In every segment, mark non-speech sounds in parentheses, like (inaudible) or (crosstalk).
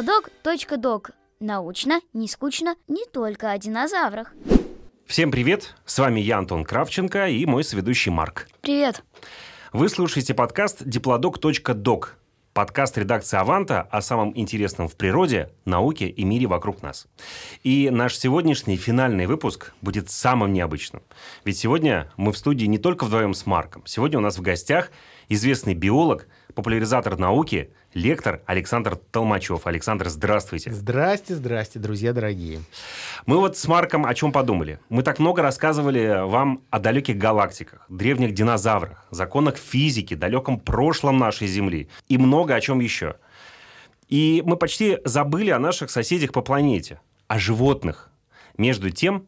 Диплодок.док. Научно, не скучно, не только о динозаврах. Всем привет! С вами я, Антон Кравченко, и мой сведущий Марк. Привет. Вы слушаете подкаст «Диплодок.док». Подкаст редакции «Аванта» о самом интересном в природе, науке и мире вокруг нас. И наш сегодняшний финальный выпуск будет самым необычным. Ведь сегодня мы в студии не только вдвоем с Марком. Сегодня у нас в гостях известный биолог, популяризатор науки, лектор Александр Толмачев. Александр, здравствуйте. Здрасте, здрасте, друзья дорогие. Мы вот с Марком о чем подумали? Мы так много рассказывали вам о далеких галактиках, древних динозаврах, законах физики, далеком прошлом нашей Земли и много о чем еще. И мы почти забыли о наших соседях по планете, о животных. Между тем,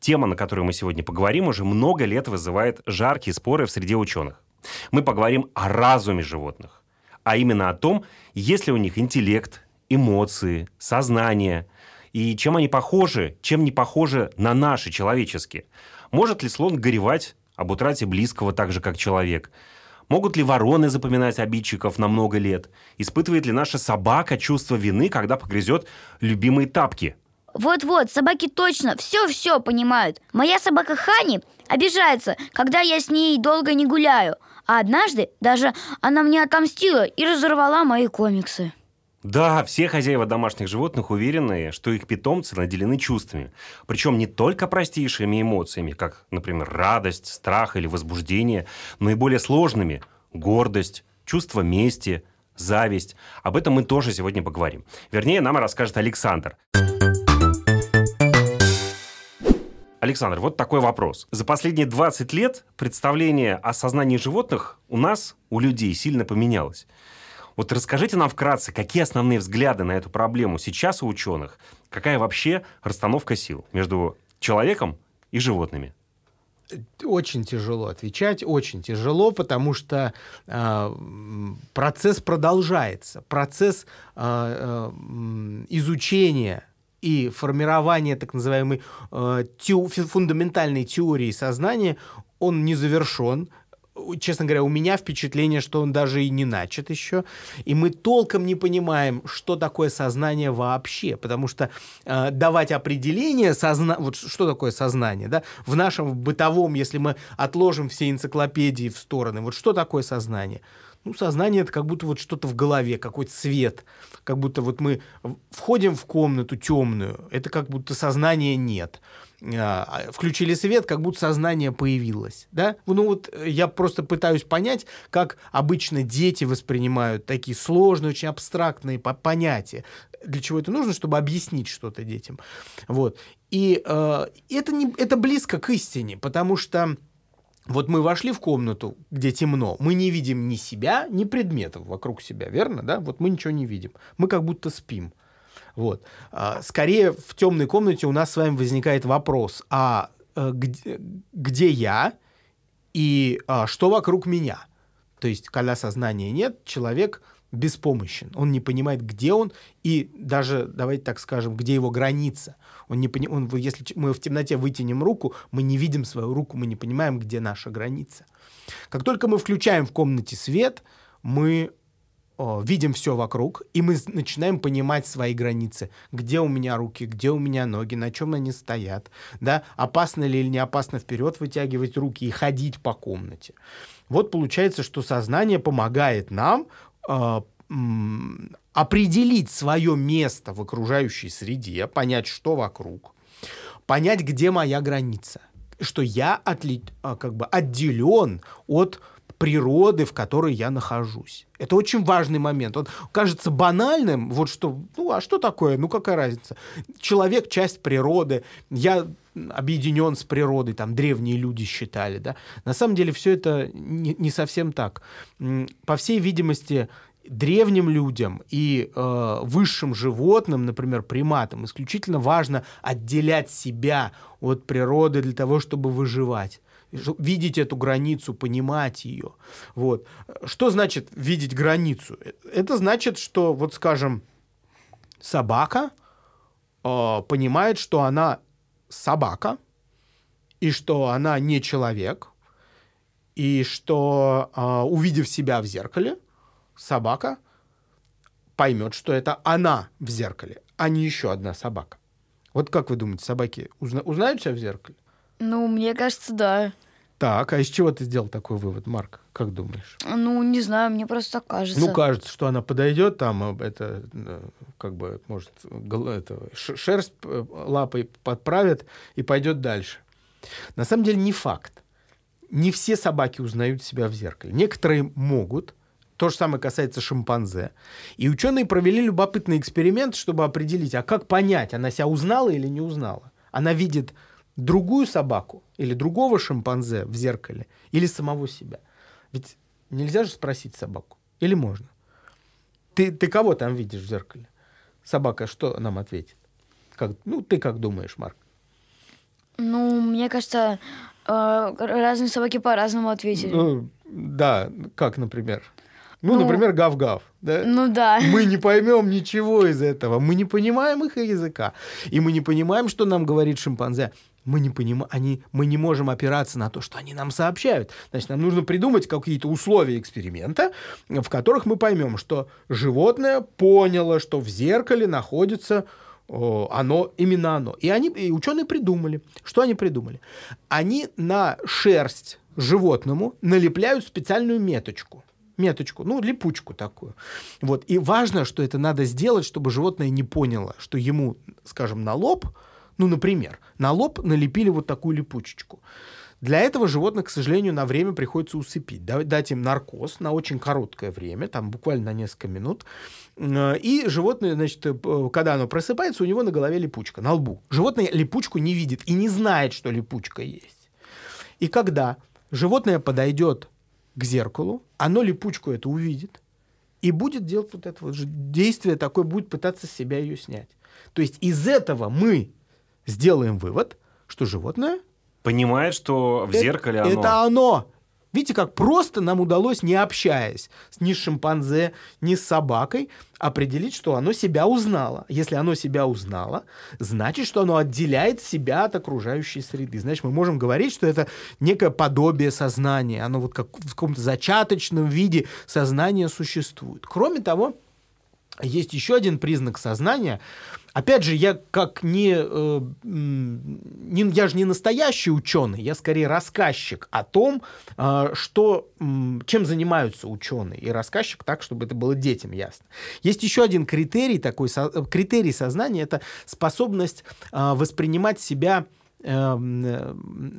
тема, на которую мы сегодня поговорим, уже много лет вызывает жаркие споры в среде ученых. Мы поговорим о разуме животных, а именно о том, есть ли у них интеллект, эмоции, сознание, и чем они похожи, чем не похожи на наши человеческие. Может ли слон горевать об утрате близкого так же, как человек? Могут ли вороны запоминать обидчиков на много лет? Испытывает ли наша собака чувство вины, когда погрызет любимые тапки? Вот-вот, собаки точно все-все понимают. Моя собака Хани обижается, когда я с ней долго не гуляю. А однажды даже она мне отомстила и разорвала мои комиксы. Да, все хозяева домашних животных уверены, что их питомцы наделены чувствами. Причем не только простейшими эмоциями, как, например, радость, страх или возбуждение, но и более сложными – гордость, чувство мести, зависть. Об этом мы тоже сегодня поговорим. Вернее, нам расскажет Александр. Александр, вот такой вопрос. За последние 20 лет представление о сознании животных у нас, у людей, сильно поменялось. Вот расскажите нам вкратце, какие основные взгляды на эту проблему сейчас у ученых? Какая вообще расстановка сил между человеком и животными? Очень тяжело отвечать, очень тяжело, потому что э, процесс продолжается, процесс э, э, изучения и формирование так называемой э, те, фундаментальной теории сознания, он не завершен. Честно говоря, у меня впечатление, что он даже и не начат еще. И мы толком не понимаем, что такое сознание вообще. Потому что э, давать определение, созна... вот что такое сознание, да, в нашем бытовом, если мы отложим все энциклопедии в стороны, вот что такое сознание – ну, сознание это как будто вот что-то в голове, какой-то свет. Как будто вот мы входим в комнату темную, это как будто сознания нет. А, а, включили свет, как будто сознание появилось. Да? Ну вот э, я просто пытаюсь понять, как обычно дети воспринимают такие сложные, очень абстрактные понятия. Для чего это нужно? Чтобы объяснить что-то детям. Вот. И э, это, не, это близко к истине, потому что вот мы вошли в комнату, где темно, мы не видим ни себя, ни предметов вокруг себя, верно, да? Вот мы ничего не видим. Мы как будто спим. Вот. А, скорее, в темной комнате у нас с вами возникает вопрос, а э, где, где я и а, что вокруг меня? То есть, когда сознания нет, человек беспомощен. Он не понимает, где он, и даже, давайте так скажем, где его граница. Он не пони... он, если мы в темноте вытянем руку, мы не видим свою руку, мы не понимаем, где наша граница. Как только мы включаем в комнате свет, мы о, видим все вокруг, и мы начинаем понимать свои границы. Где у меня руки, где у меня ноги, на чем они стоят. Да? Опасно ли или не опасно вперед вытягивать руки и ходить по комнате. Вот получается, что сознание помогает нам определить свое место в окружающей среде, понять, что вокруг, понять, где моя граница, что я отли, а, как бы отделен от природы, в которой я нахожусь. Это очень важный момент. Он кажется банальным, вот что, ну а что такое, ну какая разница? Человек — часть природы, я объединен с природой, там древние люди считали, да. На самом деле все это не, не совсем так. По всей видимости, древним людям и э, высшим животным, например, приматам, исключительно важно отделять себя от природы для того, чтобы выживать видеть эту границу, понимать ее. Вот. Что значит видеть границу? Это значит, что, вот скажем, собака э, понимает, что она собака, и что она не человек, и что, э, увидев себя в зеркале, собака поймет, что это она в зеркале, а не еще одна собака. Вот как вы думаете, собаки узна- узнают себя в зеркале? Ну, мне кажется, да. Так, а из чего ты сделал такой вывод, Марк? Как думаешь? Ну, не знаю, мне просто так кажется. Ну, кажется, что она подойдет, там, э, это, э, как бы, может, это, шерсть э, лапой подправит и пойдет дальше. На самом деле не факт. Не все собаки узнают себя в зеркале. Некоторые могут. То же самое касается шимпанзе. И ученые провели любопытный эксперимент, чтобы определить, а как понять, она себя узнала или не узнала. Она видит другую собаку или другого шимпанзе в зеркале или самого себя. Ведь нельзя же спросить собаку. Или можно? Ты, ты кого там видишь в зеркале? Собака что нам ответит? Как, ну, ты как думаешь, Марк? Ну, мне кажется, э, разные собаки по-разному ответили. Ну, да, как, например? Ну, Ну, например, гав-гав. Да? Ну да. Мы не поймем ничего из этого. Мы не понимаем их языка. И мы не понимаем, что нам говорит шимпанзе. Мы не, понимаем, они, мы не можем опираться на то, что они нам сообщают. Значит, нам нужно придумать какие-то условия эксперимента, в которых мы поймем, что животное поняло, что в зеркале находится оно, именно оно. И, они, и ученые придумали. Что они придумали? Они на шерсть животному налепляют специальную меточку меточку, ну, липучку такую. Вот. И важно, что это надо сделать, чтобы животное не поняло, что ему, скажем, на лоб, ну, например, на лоб налепили вот такую липучечку. Для этого животных, к сожалению, на время приходится усыпить, да- дать им наркоз на очень короткое время, там буквально на несколько минут. Э, И животное, значит, э, когда оно просыпается, у него на голове липучка, на лбу. Животное липучку не видит и не знает, что липучка есть. И когда животное подойдет к зеркалу, оно липучку это увидит и будет делать вот это вот же действие такое, будет пытаться с себя ее снять. То есть из этого мы сделаем вывод, что животное Понимает, что в э- зеркале оно... это оно. Видите, как просто нам удалось, не общаясь ни с шимпанзе, ни с собакой, определить, что оно себя узнало. Если оно себя узнало, значит, что оно отделяет себя от окружающей среды. Значит, мы можем говорить, что это некое подобие сознания. Оно вот как в каком-то зачаточном виде сознания существует. Кроме того, есть еще один признак сознания. Опять же, я как не, э, не я же не настоящий ученый, я скорее рассказчик о том, э, что, м, чем занимаются ученые, и рассказчик так, чтобы это было детям ясно. Есть еще один критерий такой, со- э, критерий сознания, это способность э, воспринимать себя эм, э,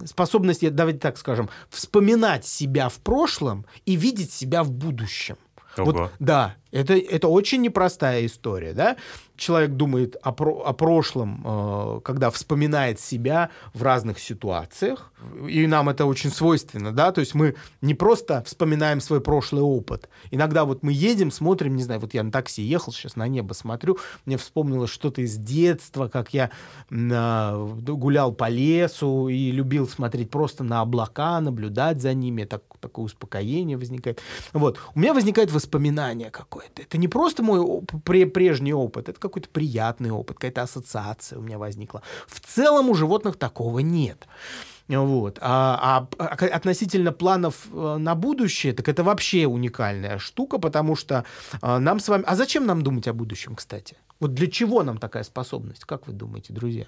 способность, давайте так скажем, вспоминать себя в прошлом и видеть себя в будущем. Вот, да, это, это очень непростая история, да. Человек думает о, про- о прошлом, э, когда вспоминает себя в разных ситуациях, и нам это очень свойственно, да, то есть мы не просто вспоминаем свой прошлый опыт. Иногда вот мы едем, смотрим, не знаю, вот я на такси ехал, сейчас на небо смотрю, мне вспомнилось что-то из детства, как я а, гулял по лесу и любил смотреть просто на облака, наблюдать за ними, так, такое успокоение возникает. Вот, у меня возникает воспоминание какое-то. Это не просто мой прежний опыт, это какой-то приятный опыт, какая-то ассоциация у меня возникла. В целом у животных такого нет. Вот. А, а- а относительно планов э, на будущее, так это вообще уникальная штука, потому что э, нам с вами... А зачем нам думать о будущем, кстати? Вот для чего нам такая способность? Как вы думаете, друзья?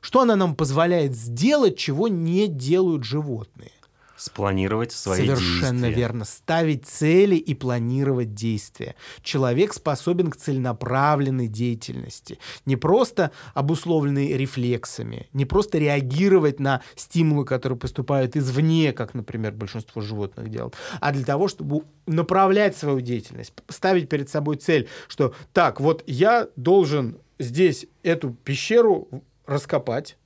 Что она нам позволяет сделать, чего не делают животные? Спланировать свои Совершенно действия. верно. Ставить цели и планировать действия. Человек способен к целенаправленной деятельности. Не просто обусловленной рефлексами, не просто реагировать на стимулы, которые поступают извне, как, например, большинство животных делают, а для того, чтобы направлять свою деятельность, ставить перед собой цель, что так, вот я должен здесь эту пещеру раскопать,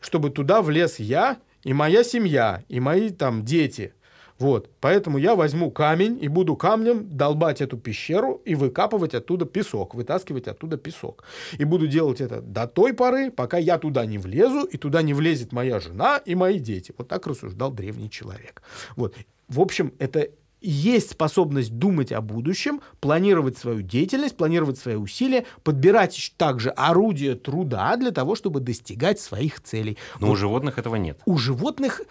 чтобы туда влез я и моя семья, и мои там дети. Вот, поэтому я возьму камень и буду камнем долбать эту пещеру и выкапывать оттуда песок, вытаскивать оттуда песок. И буду делать это до той поры, пока я туда не влезу, и туда не влезет моя жена и мои дети. Вот так рассуждал древний человек. Вот. В общем, это есть способность думать о будущем, планировать свою деятельность, планировать свои усилия, подбирать также орудия труда для того, чтобы достигать своих целей. Но Вот у животных этого нет. у животных,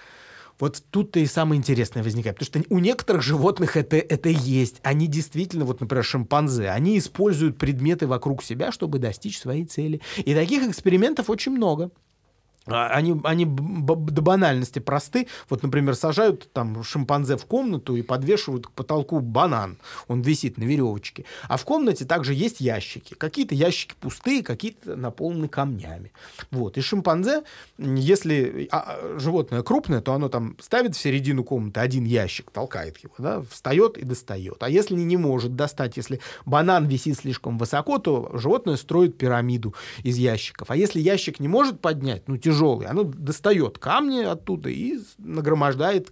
Вот тут-то и самое интересное возникает, потому что у некоторых животных это, это есть. Они действительно, вот, например, шимпанзе, они используют предметы вокруг себя, чтобы достичь своей цели. И таких экспериментов очень много. А, они, они до банальности просты. Вот, например, сажают там шимпанзе в комнату и подвешивают к потолку банан. Он висит на веревочке. А в комнате также есть ящики. Какие-то ящики пустые, какие-то наполнены камнями. Вот. И шимпанзе, если а, животное крупное, то оно там ставит в середину комнаты один ящик, толкает его, да, встает и достает. А если не может достать, если банан висит слишком высоко, то животное строит пирамиду из ящиков. А если ящик не может поднять, ну, тяжело тяжелый, оно достает камни оттуда и нагромождает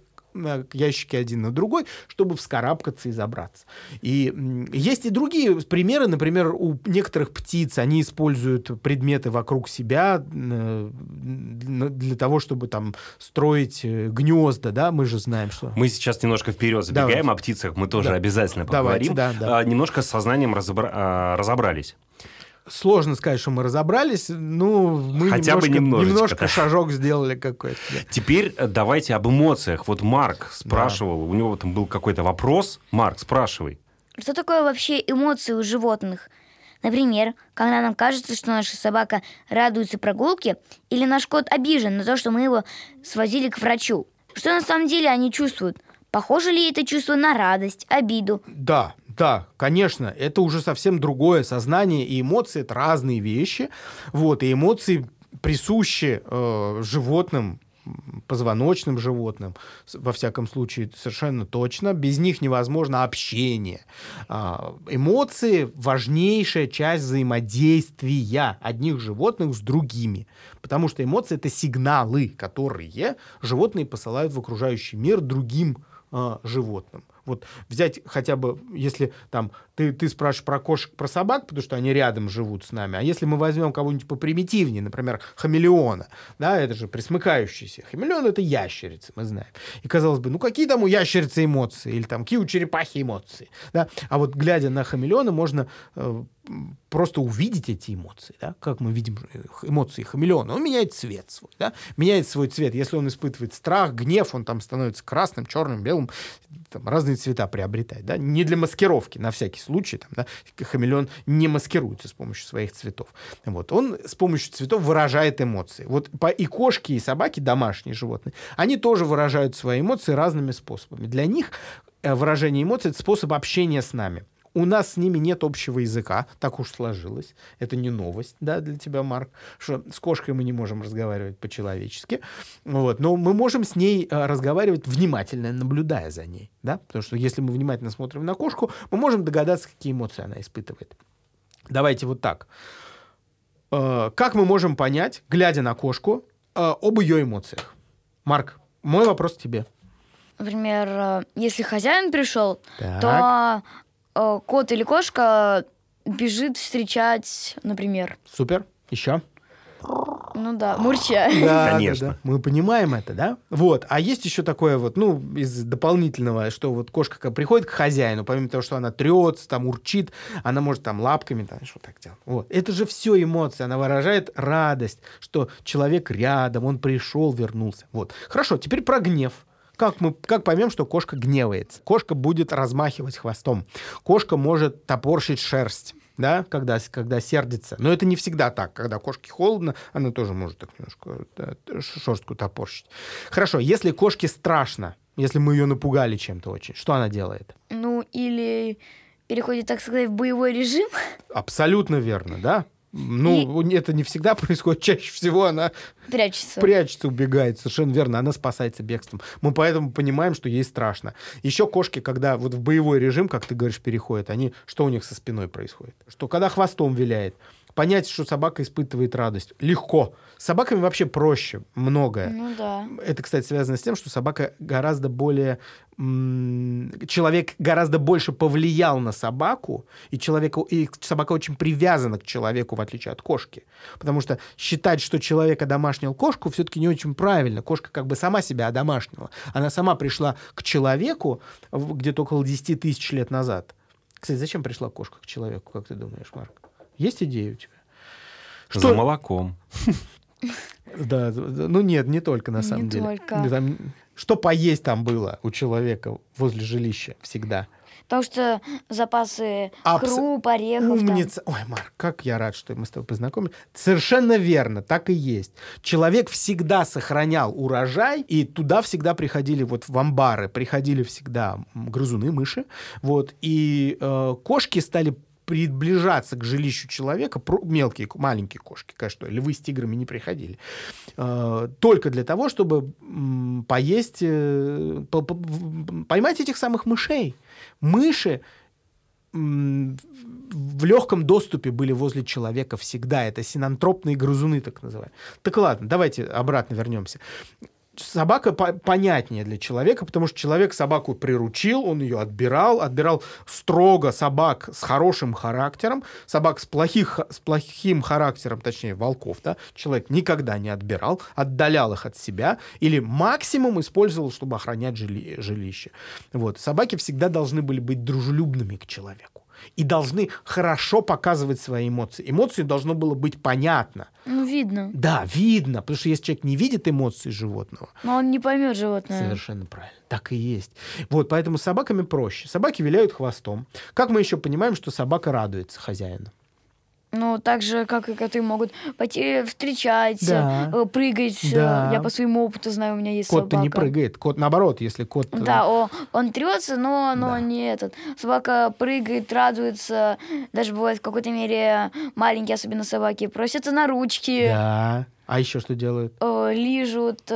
ящики один на другой, чтобы вскарабкаться и забраться. И есть и другие примеры, например, у некоторых птиц они используют предметы вокруг себя э, для того, чтобы там строить э, гнезда, да, мы же знаем, что... Мы сейчас немножко вперед забегаем, Давайте. о птицах мы тоже да. обязательно поговорим. Давайте, да, да. А, немножко с сознанием разобра... А, разобрались сложно сказать, что мы разобрались. Ну, мы Хотя немножко, бы немножко шажок сделали какой-то. Теперь э, давайте об эмоциях. Вот Марк спрашивал, да. у него там был какой-то вопрос. Марк, спрашивай. Что такое вообще эмоции у животных? Например, когда нам кажется, что наша собака радуется прогулке, или наш кот обижен на то, что мы его свозили к врачу. Что на самом деле они чувствуют? Похоже ли это чувство на радость, обиду? Да, да, конечно, это уже совсем другое сознание, и эмоции это разные вещи. Вот, и эмоции присущи э, животным, позвоночным животным, во всяком случае, совершенно точно. Без них невозможно общение. А, эмоции — важнейшая часть взаимодействия одних животных с другими. Потому что эмоции — это сигналы, которые животные посылают в окружающий мир другим а, животным. Вот взять хотя бы, если там ты, ты спрашиваешь про кошек, про собак, потому что они рядом живут с нами, а если мы возьмем кого-нибудь попримитивнее, например, хамелеона, да, это же присмыкающийся. Хамелеон — это ящерица, мы знаем. И казалось бы, ну какие там у ящерицы эмоции, или там какие у черепахи эмоции, да? А вот глядя на хамелеона, можно э, просто увидеть эти эмоции, да, как мы видим эмоции хамелеона, он меняет цвет свой, да, меняет свой цвет. Если он испытывает страх, гнев, он там становится красным, черным, белым, там разные цвета приобретает, да, не для маскировки, на всякий случай, там, да, хамелеон не маскируется с помощью своих цветов. Вот, он с помощью цветов выражает эмоции. Вот по, и кошки, и собаки, домашние животные, они тоже выражают свои эмоции разными способами. Для них э, выражение эмоций — это способ общения с нами. У нас с ними нет общего языка, так уж сложилось. Это не новость, да, для тебя, Марк, что с кошкой мы не можем разговаривать по-человечески. Вот. Но мы можем с ней э, разговаривать внимательно, наблюдая за ней, да, потому что если мы внимательно смотрим на кошку, мы можем догадаться, какие эмоции она испытывает. Давайте вот так. Э, как мы можем понять, глядя на кошку, э, об ее эмоциях? Марк, мой вопрос тебе. Например, если хозяин пришел, так. то Э, кот или кошка бежит встречать, например. Супер. Еще? Ну да, мурча. Да, Конечно. Да, да. Мы понимаем это, да? Вот. А есть еще такое вот, ну, из дополнительного, что вот кошка как приходит к хозяину, помимо того, что она трется, там, урчит, она может там лапками, там, что так делать. Вот. Это же все эмоции. Она выражает радость, что человек рядом, он пришел, вернулся. Вот. Хорошо, теперь про гнев. Как мы как поймем, что кошка гневается? Кошка будет размахивать хвостом. Кошка может топорщить шерсть да, когда, когда сердится. Но это не всегда так. Когда кошке холодно, она тоже может так немножко да, шерстку топорщить. Хорошо, если кошке страшно, если мы ее напугали чем-то очень, что она делает? Ну, или переходит, так сказать, в боевой режим. Абсолютно верно, да. Ну, и... это не всегда (laughs) происходит. Чаще всего она прячется. прячется, убегает. Совершенно верно. Она спасается бегством. Мы поэтому понимаем, что ей страшно. Еще кошки, когда вот в боевой режим, как ты говоришь, переходят, они что у них со спиной происходит? Что когда хвостом виляет, понять, что собака испытывает радость. Легко. С собаками вообще проще многое. Ну да. Это, кстати, связано с тем, что собака гораздо более... Человек гораздо больше повлиял на собаку, и, человеку, и собака очень привязана к человеку, в отличие от кошки. Потому что считать, что человек одомашнил кошку, все-таки не очень правильно. Кошка как бы сама себя одомашнила. Она сама пришла к человеку где-то около 10 тысяч лет назад. Кстати, зачем пришла кошка к человеку, как ты думаешь, Марк? Есть идея у тебя? Что... За молоком. (laughs) Да, ну нет, не только на Не самом деле. только. Да, там- Что поесть там было у человека возле жилища всегда? Потому что запасы Абс- круп, орехов там. Умница. Ой, Марк, как я рад, что мы с тобой познакомились. Совершенно верно, так и есть. Человек всегда сохранял урожай, и туда всегда приходили, вот в амбары, приходили всегда грызуны, мыши, вот, и э, кошки стали приближаться к жилищу человека, мелкие, маленькие кошки, конечно, львы с тиграми не приходили, э, только для того, чтобы поесть, э, поймать этих самых мышей. Мыши в легком доступе были возле человека всегда. Это синантропные грызуны, так называемые. Так ладно, давайте обратно вернемся. Собака по- понятнее для человека, потому что человек собаку приручил, он ее отбирал, отбирал строго собак с хорошим характером, собак с, плохих, с плохим характером, точнее волков, да, человек никогда не отбирал, отдалял их от себя или максимум использовал, чтобы охранять жили- жилище. Вот. Собаки всегда должны были быть дружелюбными к человеку и должны хорошо показывать свои эмоции. Эмоции должно было быть понятно. Ну, видно. Да, видно, потому что если человек не видит эмоции животного, Но он не поймет животное. Совершенно правильно. Так и есть. Вот, поэтому с собаками проще. Собаки виляют хвостом. Как мы еще понимаем, что собака радуется хозяину? Ну, так же, как и коты могут пойти встречать, Да. э, прыгать. э, Да. Я по своему опыту знаю, у меня есть Кот-то собака. не прыгает. Кот, наоборот, если кот... э, Да, о, он трется, но, но Да. не этот. Собака прыгает, радуется. Даже бывает в какой-то мере маленькие, особенно собаки, просятся на ручки, Да. А еще что делают? э, лижут,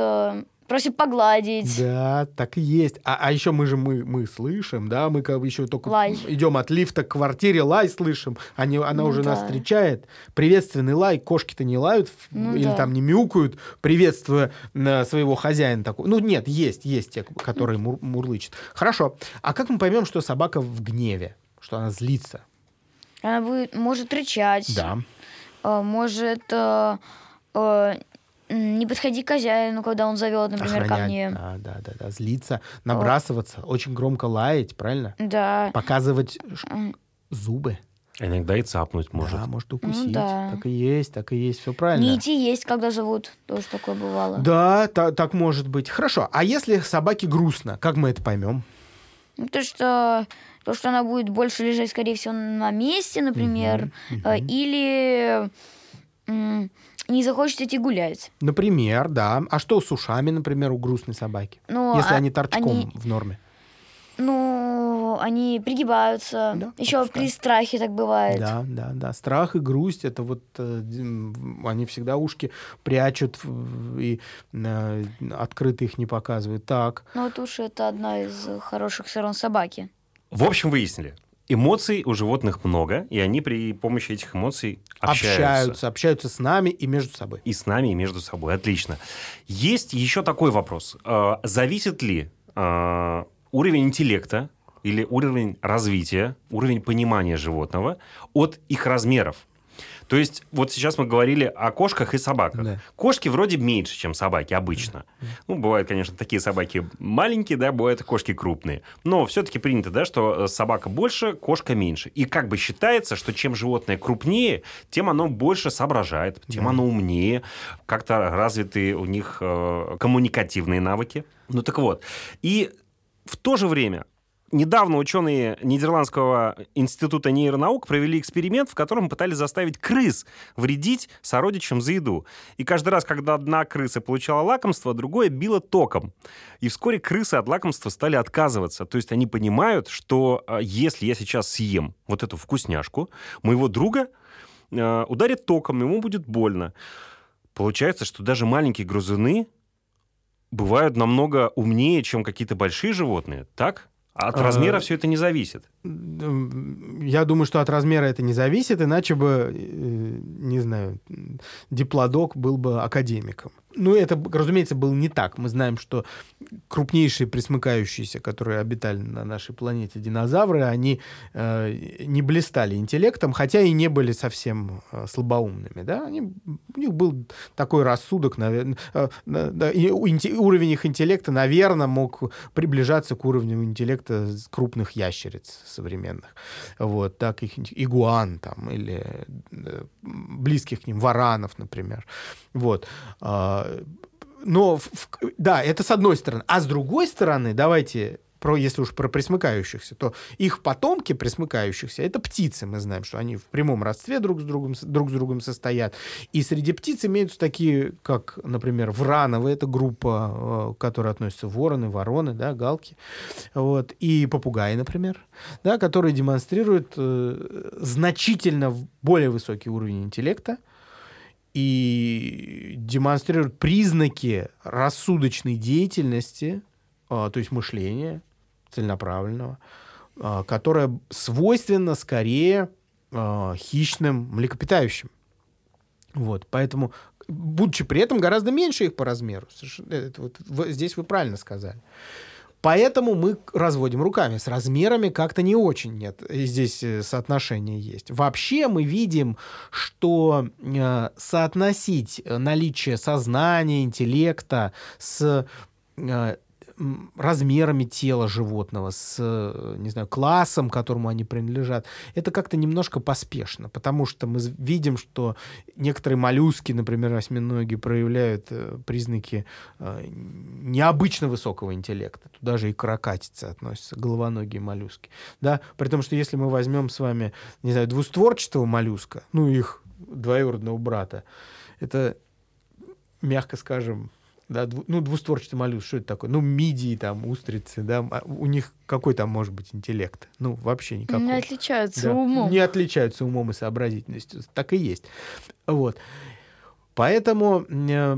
просят погладить. Да, так и есть. А, а еще мы же мы, мы слышим, да, мы как еще только Лай. идем от лифта к квартире, лай слышим, они, она Ну уже нас да. встречает. Приветственный лай, кошки-то не лают Ну или да. там не мяукают, приветствуя своего хозяина такой. Ну нет, есть, есть те, которые мур- мурлычут. Хорошо. А как мы поймем, что собака в гневе, что она злится? Она будет, может рычать, Да. э, может э, э, не подходить к хозяину, когда он зовет, например, ко Охранять. мне. Да, да, да, да. Злиться, набрасываться, очень громко лаять, правильно? Да. Показывать зубы. Иногда и цапнуть может. Да, может укусить. да. Так и есть, так и есть, все правильно. Не идти есть, когда зовут. Тоже такое бывало. Да, та- так может быть. Хорошо. А если собаке грустно, как мы это поймем? Ну, То, что, то, что она будет больше лежать, скорее всего, на месте, например, э, или не захочет идти гулять. Например, да. А что с ушами, например, у грустной собаки? Ну, если а- они торчком они- в норме. Ну, они пригибаются. Да, Еще опускаются. при страхе так бывает. Да, да, да. Страх и грусть это вот э, они всегда ушки прячут и э, открыто их не показывают. Так. Но вот уши это одна из э, хороших сторон собаки. В общем, выяснили. Эмоций у животных много, и они при помощи этих эмоций общаются. Общаются, общаются с нами и между собой. И с нами, и между собой. Отлично. Есть еще такой вопрос. Э, Зависит ли э, уровень интеллекта или уровень развития, уровень понимания животного от их размеров? То есть, вот сейчас мы говорили о кошках и собаках. Да. Кошки вроде меньше, чем собаки обычно. Ну, бывают, конечно, такие собаки маленькие, да, бывают кошки крупные. Но все-таки принято, да, что э, собака больше, кошка меньше. И как бы считается, что чем животное крупнее, тем оно больше соображает, тем Да. оно умнее, как-то развиты у них э, коммуникативные навыки. Ну, так вот. И в то же время Недавно ученые Нидерландского института нейронаук провели эксперимент, в котором пытались заставить крыс вредить сородичам за еду. И каждый раз, когда одна крыса получала лакомство, другое било током. И вскоре крысы от лакомства стали отказываться. То есть они понимают, что э, если я сейчас съем вот эту вкусняшку, моего друга э, ударит током, ему будет больно. Получается, что даже маленькие грызуны бывают намного умнее, чем какие-то большие животные, так? От А, размера все это не зависит. Я думаю, что от размера это не зависит, иначе бы, э, не знаю, диплодок был бы академиком. Ну, это, разумеется, было не так. Мы знаем, что крупнейшие присмыкающиеся, которые обитали на нашей планете динозавры, они э, не блистали интеллектом, хотя и не были совсем э, слабоумными. Да? Они, у них был такой рассудок, наверное, э, да, и уровень их интеллекта, наверное, мог приближаться к уровню интеллекта крупных ящериц современных. Вот, так их игуан там, или э, близких к ним варанов, например. Вот. А, но, да, это с одной стороны. А с другой стороны, давайте про, если уж про присмыкающихся, то их потомки присмыкающихся — это птицы. Мы знаем, что они в прямом родстве друг с другом, друг с другом состоят. И среди птиц имеются такие, как, например, врановые, это группа, э, к которой относятся вороны, вороны, да, галки, вот, и попугаи, например, да, которые демонстрируют э, значительно более высокий уровень интеллекта, и демонстрируют признаки рассудочной деятельности, а, то есть мышления целенаправленного, а, которое свойственно скорее а, хищным млекопитающим. Вот, поэтому, будучи при этом гораздо меньше их по размеру, это вот, здесь вы правильно сказали. Поэтому мы разводим руками. С размерами как-то не очень нет. Здесь э, соотношение есть. Вообще мы видим, что э, соотносить наличие сознания, интеллекта с э, размерами тела животного, с, э, не знаю, классом, которому они принадлежат, это как-то немножко поспешно, потому что мы видим, что некоторые моллюски, например, осьминоги, проявляют э, признаки э, необычно высокого интеллекта. Туда же и каракатицы относятся, головоногие моллюски. Да? При том, что если мы возьмем с вами, не знаю, двустворчатого моллюска, ну, их двоюродного брата, это, мягко скажем, да, дву, ну, двустворчатый моллюск, что это такое? Ну, мидии, там, устрицы, да, а у них какой там может быть интеллект? Ну, вообще никакой. Не отличаются да. умом. Не отличаются умом и сообразительностью. Так и есть. Вот. Поэтому э,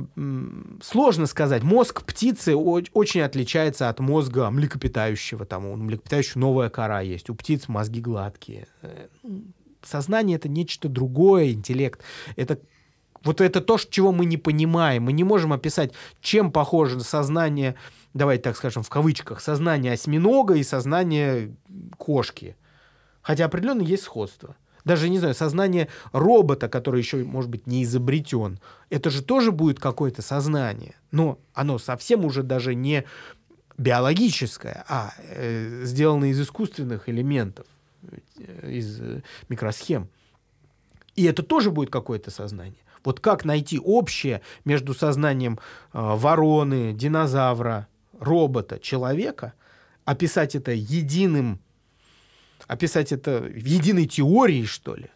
сложно сказать. Мозг птицы очень отличается от мозга млекопитающего. Там у млекопитающего новая кора есть, у птиц мозги гладкие. Э, сознание — это нечто другое, интеллект. Это вот это то, чего мы не понимаем. Мы не можем описать, чем похоже сознание, давайте так скажем, в кавычках, сознание осьминога и сознание кошки. Хотя определенно есть сходство. Даже, не знаю, сознание робота, который еще, может быть, не изобретен. Это же тоже будет какое-то сознание. Но оно совсем уже даже не биологическое, а э, сделано из искусственных элементов, э, из э, микросхем. И это тоже будет какое-то сознание. Вот как найти общее между сознанием э, вороны, динозавра, робота, человека, описать это единым, описать это в единой теории, что ли?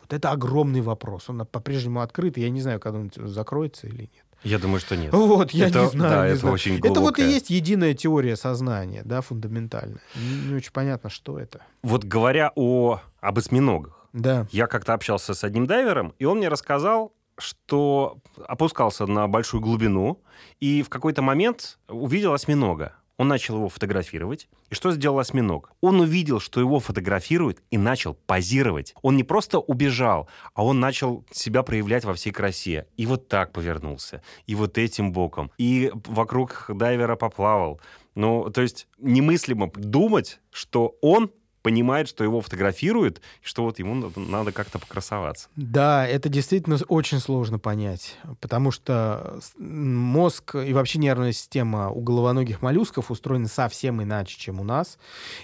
Вот это огромный вопрос. Он по-прежнему открыт, и я не знаю, когда он закроется или нет. Я думаю, что нет. Вот, я это, не знаю. Да, не это знаю. очень глубокое. Это вот и есть единая теория сознания, да, фундаментальная. Не, не очень понятно, что это. Вот говоря о, об осьминогах, да. я как-то общался с одним дайвером, и он мне рассказал что опускался на большую глубину и в какой-то момент увидел осьминога. Он начал его фотографировать. И что сделал осьминог? Он увидел, что его фотографируют, и начал позировать. Он не просто убежал, а он начал себя проявлять во всей красе. И вот так повернулся. И вот этим боком. И вокруг дайвера поплавал. Ну, то есть немыслимо думать, что он понимает, что его фотографируют, и что вот ему надо, надо как-то покрасоваться. Да, это действительно очень сложно понять, потому что мозг и вообще нервная система у головоногих моллюсков устроены совсем иначе, чем у нас.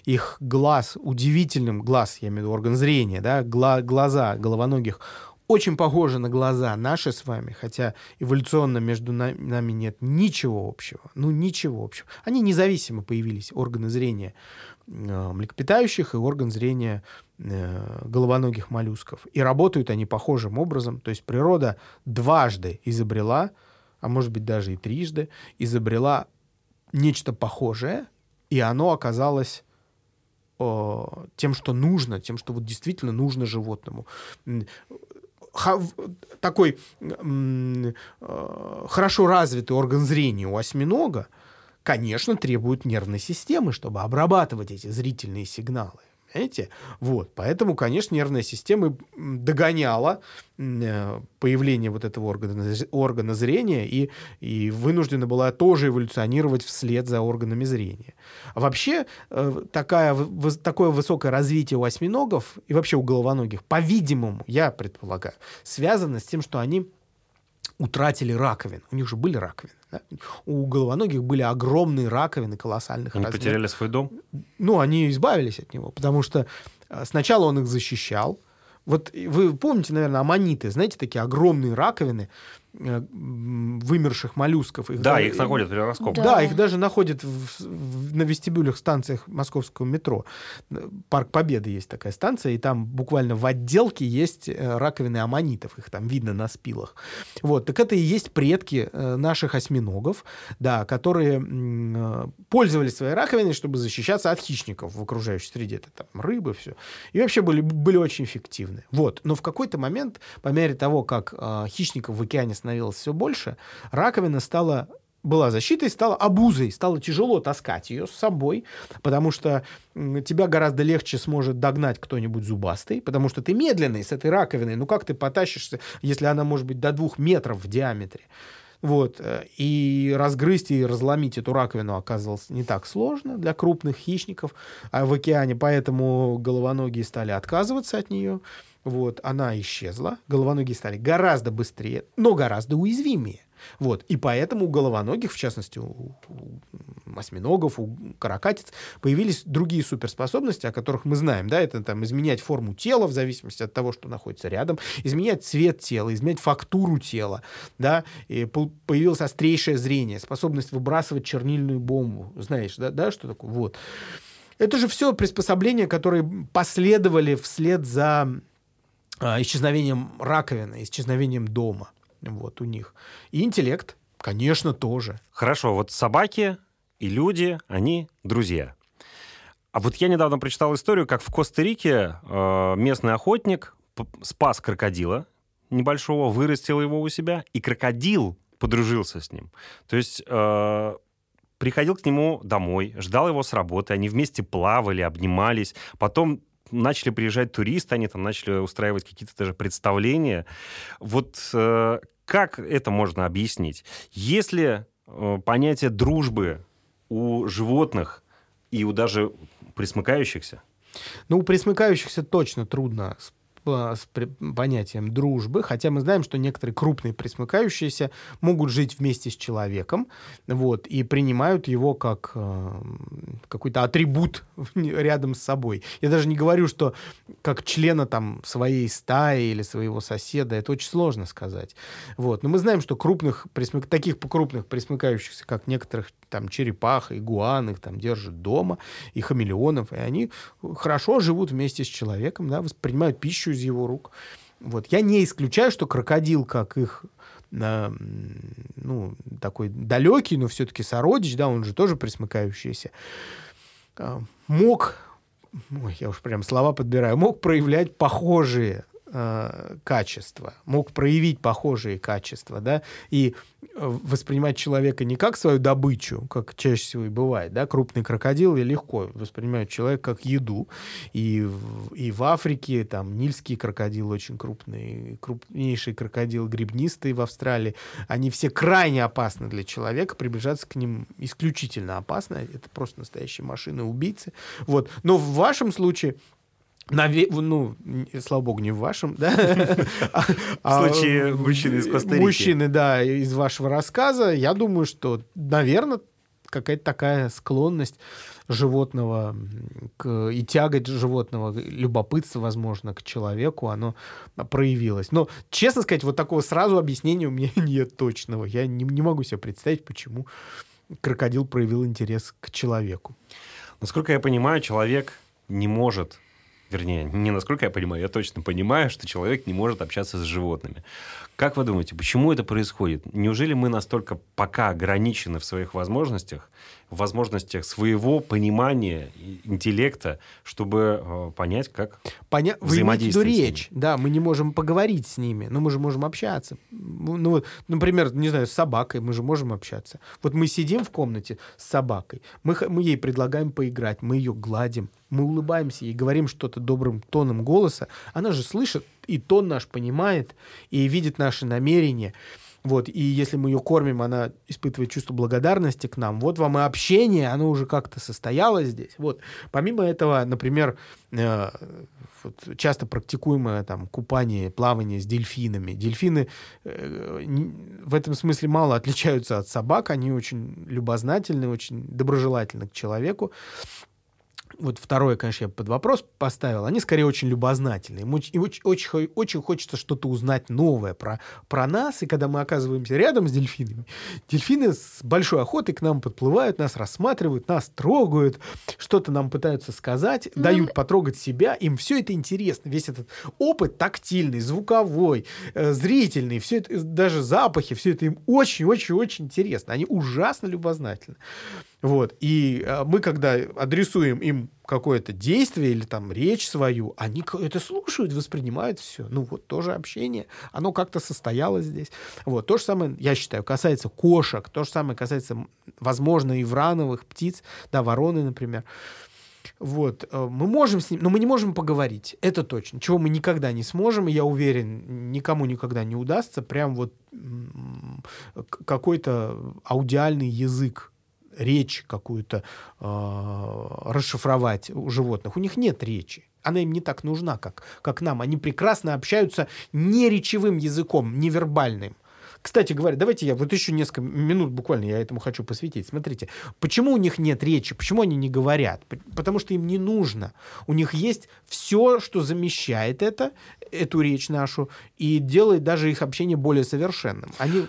Их глаз удивительным, глаз, я имею в виду орган зрения, да, гла глаза головоногих очень похожи на глаза наши с вами, хотя эволюционно между нами нет ничего общего. Ну, ничего общего. Они независимо появились, органы зрения. Э, млекопитающих и орган зрения э, головоногих моллюсков. И работают они похожим образом. То есть природа дважды изобрела, а может быть даже и трижды, изобрела нечто похожее, и оно оказалось э, тем, что нужно, тем, что вот действительно нужно животному. Такой э, хорошо развитый орган зрения у осьминога, конечно, требуют нервной системы, чтобы обрабатывать эти зрительные сигналы. Понимаете? Вот. Поэтому, конечно, нервная система догоняла э, появление вот этого органа, органа зрения и, и вынуждена была тоже эволюционировать вслед за органами зрения. А вообще, э, такая, такое высокое развитие у осьминогов и вообще у головоногих, по-видимому, я предполагаю, связано с тем, что они утратили раковин. У них же были раковины. У головоногих были огромные раковины колоссальных они размеров. потеряли свой дом? Ну, они избавились от него, потому что э, сначала он их защищал. Вот вы помните, наверное, аммониты, знаете, такие огромные раковины, вымерших моллюсков. Их да, да, их находят при раскопках. Да. да, их даже находят в, в, на вестибюлях станциях московского метро. Парк Победы есть такая станция, и там буквально в отделке есть э, раковины аммонитов, их там видно на спилах. Вот, так это и есть предки э, наших осьминогов, да, которые пользовались своей раковиной, чтобы защищаться от хищников в окружающей среде. Это там рыбы, все. И вообще были, были очень эффективны. Вот. Но в какой-то момент, по мере того, как э, хищников в океане становилось все больше, раковина стала была защитой, стала обузой, стало тяжело таскать ее с собой, потому что тебя гораздо легче сможет догнать кто-нибудь зубастый, потому что ты медленный с этой раковиной. Ну как ты потащишься, если она может быть до двух метров в диаметре? Вот. Э, и разгрызть и разломить эту раковину оказалось не так сложно для крупных хищников а в океане, поэтому головоногие стали отказываться от нее. Вот, она исчезла, головоногие стали гораздо быстрее, но гораздо уязвимее. Вот. И поэтому у головоногих, в частности, у, у осьминогов, у каракатиц, появились другие суперспособности, о которых мы знаем. Да? Это там, изменять форму тела в зависимости от того, что находится рядом, изменять цвет тела, изменять фактуру тела. Да? И появилось острейшее зрение, способность выбрасывать чернильную бомбу. Знаешь, да, да что такое? Вот. Это же все приспособления, которые последовали вслед за исчезновением раковины, исчезновением дома вот у них. И интеллект, конечно, тоже. Хорошо, вот собаки и люди, они друзья. А вот я недавно прочитал историю, как в Коста-Рике э, местный охотник спас крокодила небольшого, вырастил его у себя, и крокодил подружился с ним. То есть э, приходил к нему домой, ждал его с работы, они вместе плавали, обнимались, потом начали приезжать туристы, они там начали устраивать какие-то даже представления. Вот э, как это можно объяснить? Если э, понятие дружбы у животных и у даже присмыкающихся, ну, у присмыкающихся точно трудно с понятием дружбы, хотя мы знаем, что некоторые крупные присмыкающиеся могут жить вместе с человеком, вот, и принимают его как э, какой-то атрибут рядом с собой. Я даже не говорю, что как члена там своей стаи или своего соседа, это очень сложно сказать. Вот. Но мы знаем, что крупных, присмык... таких крупных присмыкающихся, как некоторых там черепах, игуан, их там держат дома, и хамелеонов, и они хорошо живут вместе с человеком, да, воспринимают пищу из его рук. Вот. Я не исключаю, что крокодил, как их э, ну, такой далекий, но все-таки сородич, да, он же тоже присмыкающийся, э, мог, ой, я уж прям слова подбираю, мог проявлять похожие э, качества, мог проявить похожие качества, да, и воспринимать человека не как свою добычу, как чаще всего и бывает, да, крупный крокодил и легко воспринимают человека как еду, и в, и в Африке там нильский крокодил очень крупный, крупнейший крокодил грибнистый в Австралии, они все крайне опасны для человека, приближаться к ним исключительно опасно, это просто настоящие машины-убийцы, вот, но в вашем случае Наве... Ну, слава богу, не в вашем, да? (laughs) В случае мужчины из Коста-Рики. Мужчины, да, из вашего рассказа. Я думаю, что, наверное, какая-то такая склонность животного к, и тяготь животного, любопытство, возможно, к человеку, оно проявилось. Но, честно сказать, вот такого сразу объяснения у меня (laughs) нет точного. Я не, не могу себе представить, почему крокодил проявил интерес к человеку. Насколько я понимаю, человек не может вернее, не насколько я понимаю, я точно понимаю, что человек не может общаться с животными. Как вы думаете, почему это происходит? Неужели мы настолько пока ограничены в своих возможностях, в возможностях своего понимания, интеллекта, чтобы э, понять, как Поня... Вы имеете взаимодействовать с ними? речь, да, мы не можем поговорить с ними, но мы же можем общаться. Ну, например, не знаю, с собакой мы же можем общаться. Вот мы сидим в комнате с собакой, мы, мы ей предлагаем поиграть, мы ее гладим, мы улыбаемся ей, говорим что-то добрым тоном голоса, она же слышит, и тон наш понимает, и видит наши намерения. Вот, и если мы ее кормим, она испытывает чувство благодарности к нам. Вот вам и общение, оно уже как-то состоялось здесь. Вот. Помимо этого, например, э, вот часто практикуемое там купание, плавание с дельфинами. Дельфины э, в этом смысле мало отличаются от собак. Они очень любознательны, очень доброжелательны к человеку. Вот второе, конечно, я под вопрос поставил. Они скорее очень любознательные. Им очень, очень хочется что-то узнать новое про, про нас. И когда мы оказываемся рядом с дельфинами, дельфины с большой охотой к нам подплывают, нас рассматривают, нас трогают, что-то нам пытаются сказать, Ну, дают потрогать себя. Им все это интересно. Весь этот опыт тактильный, звуковой, э, зрительный, все это, даже запахи, все это им очень-очень-очень интересно. Они ужасно любознательны. Вот. И э, мы, когда адресуем им какое-то действие или там речь свою, они это слушают, воспринимают все. Ну вот тоже общение, оно как-то состоялось здесь. Вот. То же самое, я считаю, касается кошек, то же самое касается, возможно, и врановых птиц, да, вороны, например. Вот, э, мы можем с ним, но мы не можем поговорить, это точно. Чего мы никогда не сможем, я уверен, никому никогда не удастся прям вот какой-то аудиальный язык речь какую-то э, расшифровать у животных. У них нет речи. Она им не так нужна, как, как нам. Они прекрасно общаются не речевым языком, невербальным. Кстати говоря, давайте я вот еще несколько минут буквально я этому хочу посвятить. Смотрите, почему у них нет речи, почему они не говорят? Потому что им не нужно. У них есть все, что замещает это, эту речь нашу, и делает даже их общение более совершенным. Они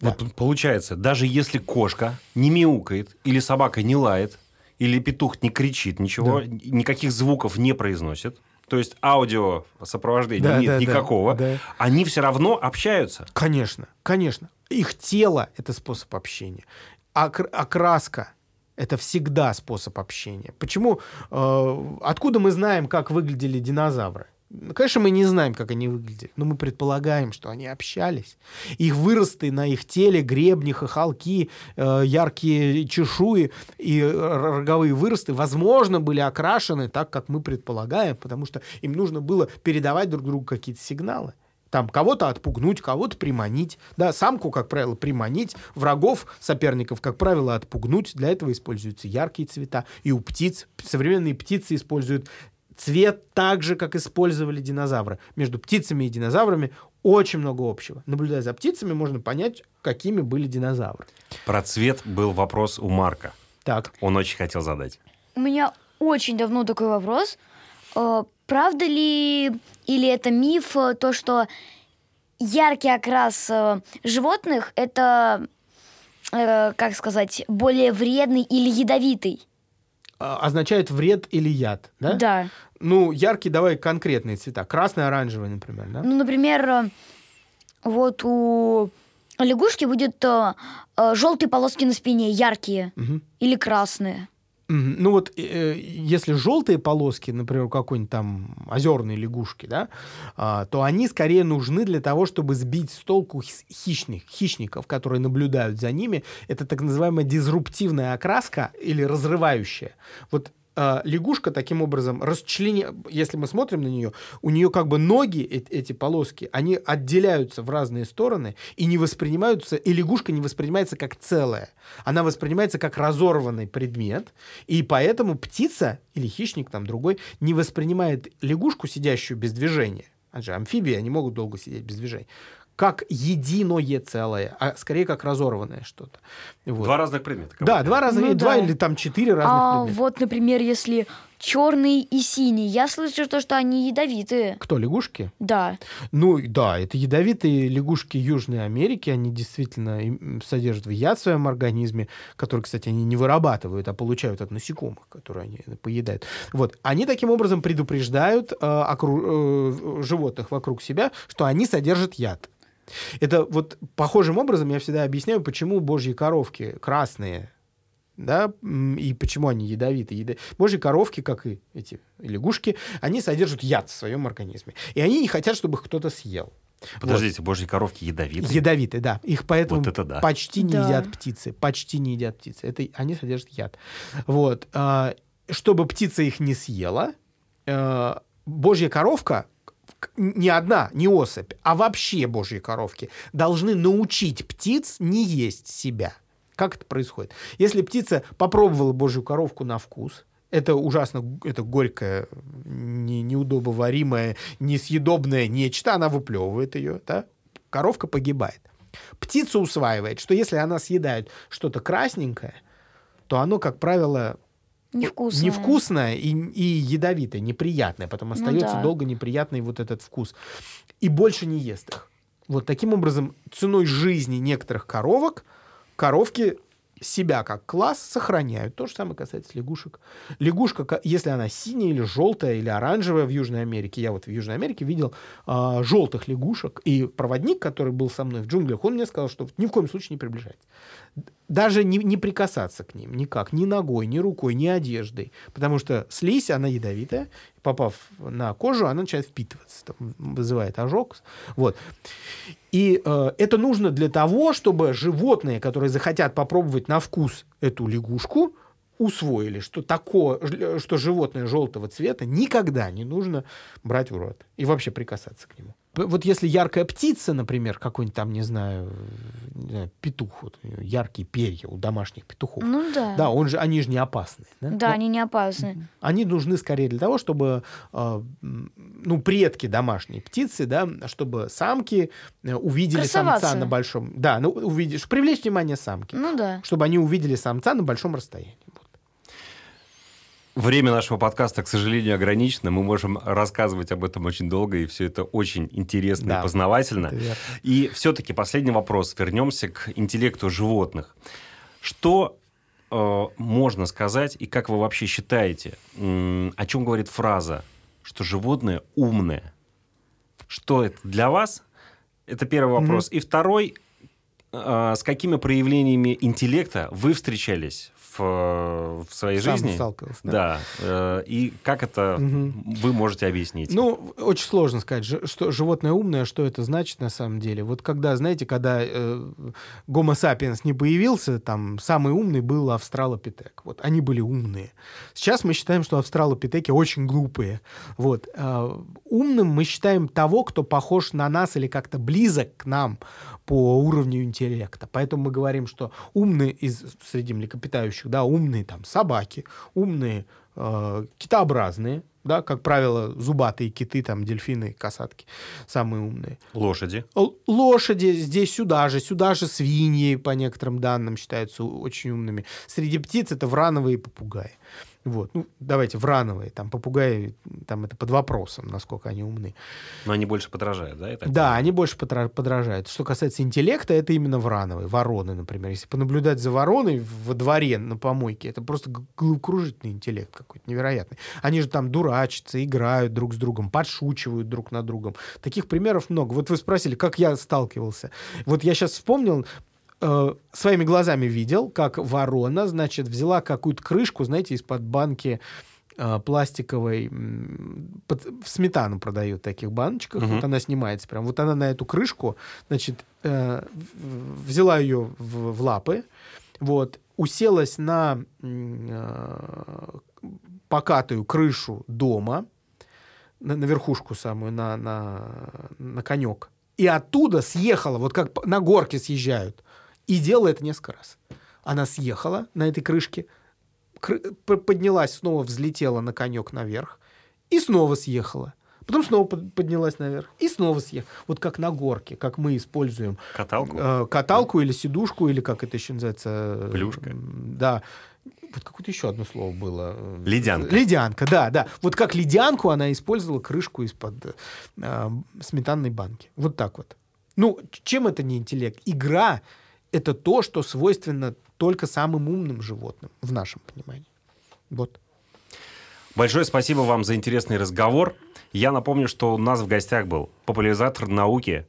Вот получается, даже если кошка не мяукает, или собака не лает, или петух не кричит, ничего, Да. никаких звуков не произносит, то есть аудио сопровождения Да, нет да, да, никакого, да. они все равно общаются. Конечно, конечно. Их тело — это способ общения. Ок- окраска — это всегда способ общения. Почему? э, откуда мы знаем, как выглядели динозавры? Ну, Конечно, мы не знаем, как они выглядели, но мы предполагаем, что они общались. Их выросты на их теле, гребни, хохолки, э, яркие чешуи и роговые выросты, возможно, были окрашены так, как мы предполагаем, потому что им нужно было передавать друг другу какие-то сигналы. Там кого-то отпугнуть, кого-то приманить. Да, самку, как правило, приманить. Врагов, соперников, как правило, отпугнуть. Для этого используются яркие цвета. И у птиц, современные птицы используют цвет так же, как использовали динозавры. Между птицами и динозаврами очень много общего. Наблюдая за птицами, можно понять, какими были динозавры. Про цвет был вопрос у Марка. Так, Он очень хотел задать. У меня очень давно такой вопрос. Э, Правда ли или это миф э, то, что яркий окрас э, животных это, как сказать, более вредный или ядовитый? а, означает вред или яд, да? Да. Ну, яркие, давай конкретные цвета. Красный, оранжевый, например, да? Ну, например, э, вот у лягушки будет желтые полоски на спине, яркие Мгм. или красные. Ну вот, э, если желтые полоски, например, какой-нибудь там озерной лягушки, да, а, то они скорее нужны для того, чтобы сбить с толку хищных, хищников, которые наблюдают за ними. Это так называемая дизруптивная окраска или разрывающая. Вот лягушка таким образом расчлене... Если мы смотрим на нее, у нее как бы ноги, э- эти полоски, они отделяются в разные стороны и не воспринимаются, и лягушка не воспринимается как целое. Она воспринимается как разорванный предмет, и поэтому птица или хищник там другой не воспринимает лягушку, сидящую без движения. Они же амфибии, они могут долго сидеть без движения как единое целое, а скорее как разорванное что-то. Вот. Два разных предмета. Да, два разных, Ну два да. или там четыре разных А предмета. вот, например, если черные и синие. Я слышу то, что они ядовитые. Кто, лягушки? Да. Ну, да, это ядовитые лягушки Южной Америки. Они действительно содержат яд в своем организме, который, кстати, они не вырабатывают, а получают от насекомых, которые они поедают. Вот. Они таким образом предупреждают э, окру- э, животных вокруг себя, что они содержат яд. Это вот похожим образом я всегда объясняю, почему божьи коровки красные, да, и почему они ядовитые. Яда- Божьи коровки, как и эти лягушки, они содержат яд в своем организме. И они не хотят, чтобы их кто-то съел. Подождите, божьи коровки ядовитые? Ядовитые, да. Их поэтому Вот это да. почти не Да. едят птицы. Почти не едят птицы. Это они содержат яд. Вот. а, Чтобы птица их не съела, э, божья коровка не одна, не особь, а вообще божьи коровки должны научить птиц не есть себя. Как это происходит? Если птица попробовала божью коровку на вкус, это ужасно, это горькое, не, неудобоваримое, несъедобное нечто, она выплевывает ее, да? коровка погибает. Птица усваивает, что если она съедает что-то красненькое, то оно, как правило, Невкусное. невкусное и, и ядовитое, неприятное. Потом остается да. долго неприятный вот этот вкус. И больше не ест их. Вот таким образом, ценой жизни некоторых коровок, коровки себя как класс сохраняют. То же самое касается лягушек. Лягушка, ка- если она синяя или желтая или оранжевая в Южной Америке, я вот в Южной Америке видел а, желтых лягушек, и проводник, который был со мной в джунглях, он мне сказал, что ни в коем случае не приближайтесь. Даже не, не прикасаться к ним никак, ни ногой, ни рукой, ни одеждой. Потому что слизь, она ядовитая, попав на кожу, она начинает впитываться, там, вызывает ожог. Вот. И э, это нужно для того, чтобы животные, которые захотят попробовать на вкус эту лягушку, усвоили, что такое, что животное желтого цвета никогда не нужно брать в рот и вообще прикасаться к нему. Вот если яркая птица, например, какой-нибудь там, не знаю, не знаю, петух, вот, яркие перья у домашних петухов. Ну да. Да, он же, они же не опасны. Да, Да, Но они не опасны. они нужны скорее для того, чтобы, э, ну, предки домашней птицы, да, чтобы самки э, увидели самца на большом... Да, ну, увидишь, привлечь внимание самки. Ну да. Чтобы они увидели самца на большом расстоянии. Время нашего подкаста, к сожалению, ограничено. Мы можем рассказывать об этом очень долго, и все это очень интересно Да, и познавательно. И все-таки последний вопрос. Вернемся к интеллекту животных. Что э, можно сказать, и как вы вообще считаете, м, о чем говорит фраза, что животное умное? Что это для вас? Это первый вопрос. И второй, э, с какими проявлениями интеллекта вы встречались в, э, в своей Сам жизни? сталкивался, да. Да. э, и как это вы можете объяснить? Ну, очень сложно сказать, что животное умное, что это значит на самом деле. Вот когда, знаете, когда э, Homo sapiens не появился, там самый умный был австралопитек. Вот они были умные. Сейчас мы считаем, что австралопитеки очень глупые. Вот. А, умным мы считаем того, кто похож на нас или как-то близок к нам по уровню интеллекта. Поэтому мы говорим, что умные из среди млекопитающих, да, умные там собаки, умные э, китообразные, да, как правило, зубатые киты, там, дельфины, касатки, самые умные. Лошади. Л- Лошади здесь сюда же, сюда же свиньи, по некоторым данным, считаются очень умными. Среди птиц это врановые попугаи. Вот, ну, давайте, врановые, там, попугаи, там, это под вопросом, насколько они умны. Но они больше подражают, да? так Да, они больше подра- подражают. Что касается интеллекта, это именно врановые, вороны, например. Если понаблюдать за вороной во дворе на помойке, это просто головокружительный интеллект какой-то невероятный. Они же там дурачатся, играют друг с другом, подшучивают друг над другом. Таких примеров много. Вот вы спросили, как я сталкивался. Вот я сейчас вспомнил, э, своими глазами видел, как ворона, значит, взяла какую-то крышку, знаете, из-под банки э, пластиковой, под- в сметану продают в таких баночках, Мгм. вот она снимается прям, вот она на эту крышку, значит, э, взяла ее в, в лапы, вот, уселась на э, покатую крышу дома, на, на верхушку самую, на, на, на конек, и оттуда съехала, вот как на горке съезжают, и делала это несколько раз. Она съехала на этой крышке, поднялась, снова взлетела на конек наверх и снова съехала. Потом снова под- поднялась наверх и снова съехала. Вот как на горке, как мы используем Каталку? э, каталку или сидушку, или как это еще называется? Плюшка. Да. Вот какое-то еще одно слово было. Ледянка. Ледянка, да, да. Вот как ледянку она использовала крышку из-под э, сметанной банки. Вот так вот. Ну, чем это не интеллект? Игра — это то, что свойственно только самым умным животным, в нашем понимании. Вот. Большое спасибо вам за интересный разговор. Я напомню, что у нас в гостях был популяризатор науки,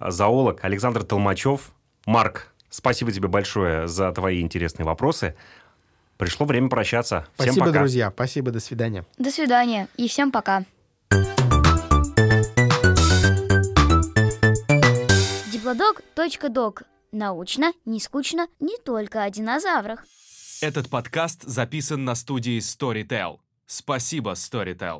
зоолог Александр Толмачев. Марк, спасибо тебе большое за твои интересные вопросы. Пришло время прощаться. Всем Спасибо, пока. друзья. Спасибо, до свидания. До свидания и всем пока. Диплодок.док. Научно, не скучно, не только о динозаврах. Этот подкаст записан на студии Storytel. Спасибо, Storytel.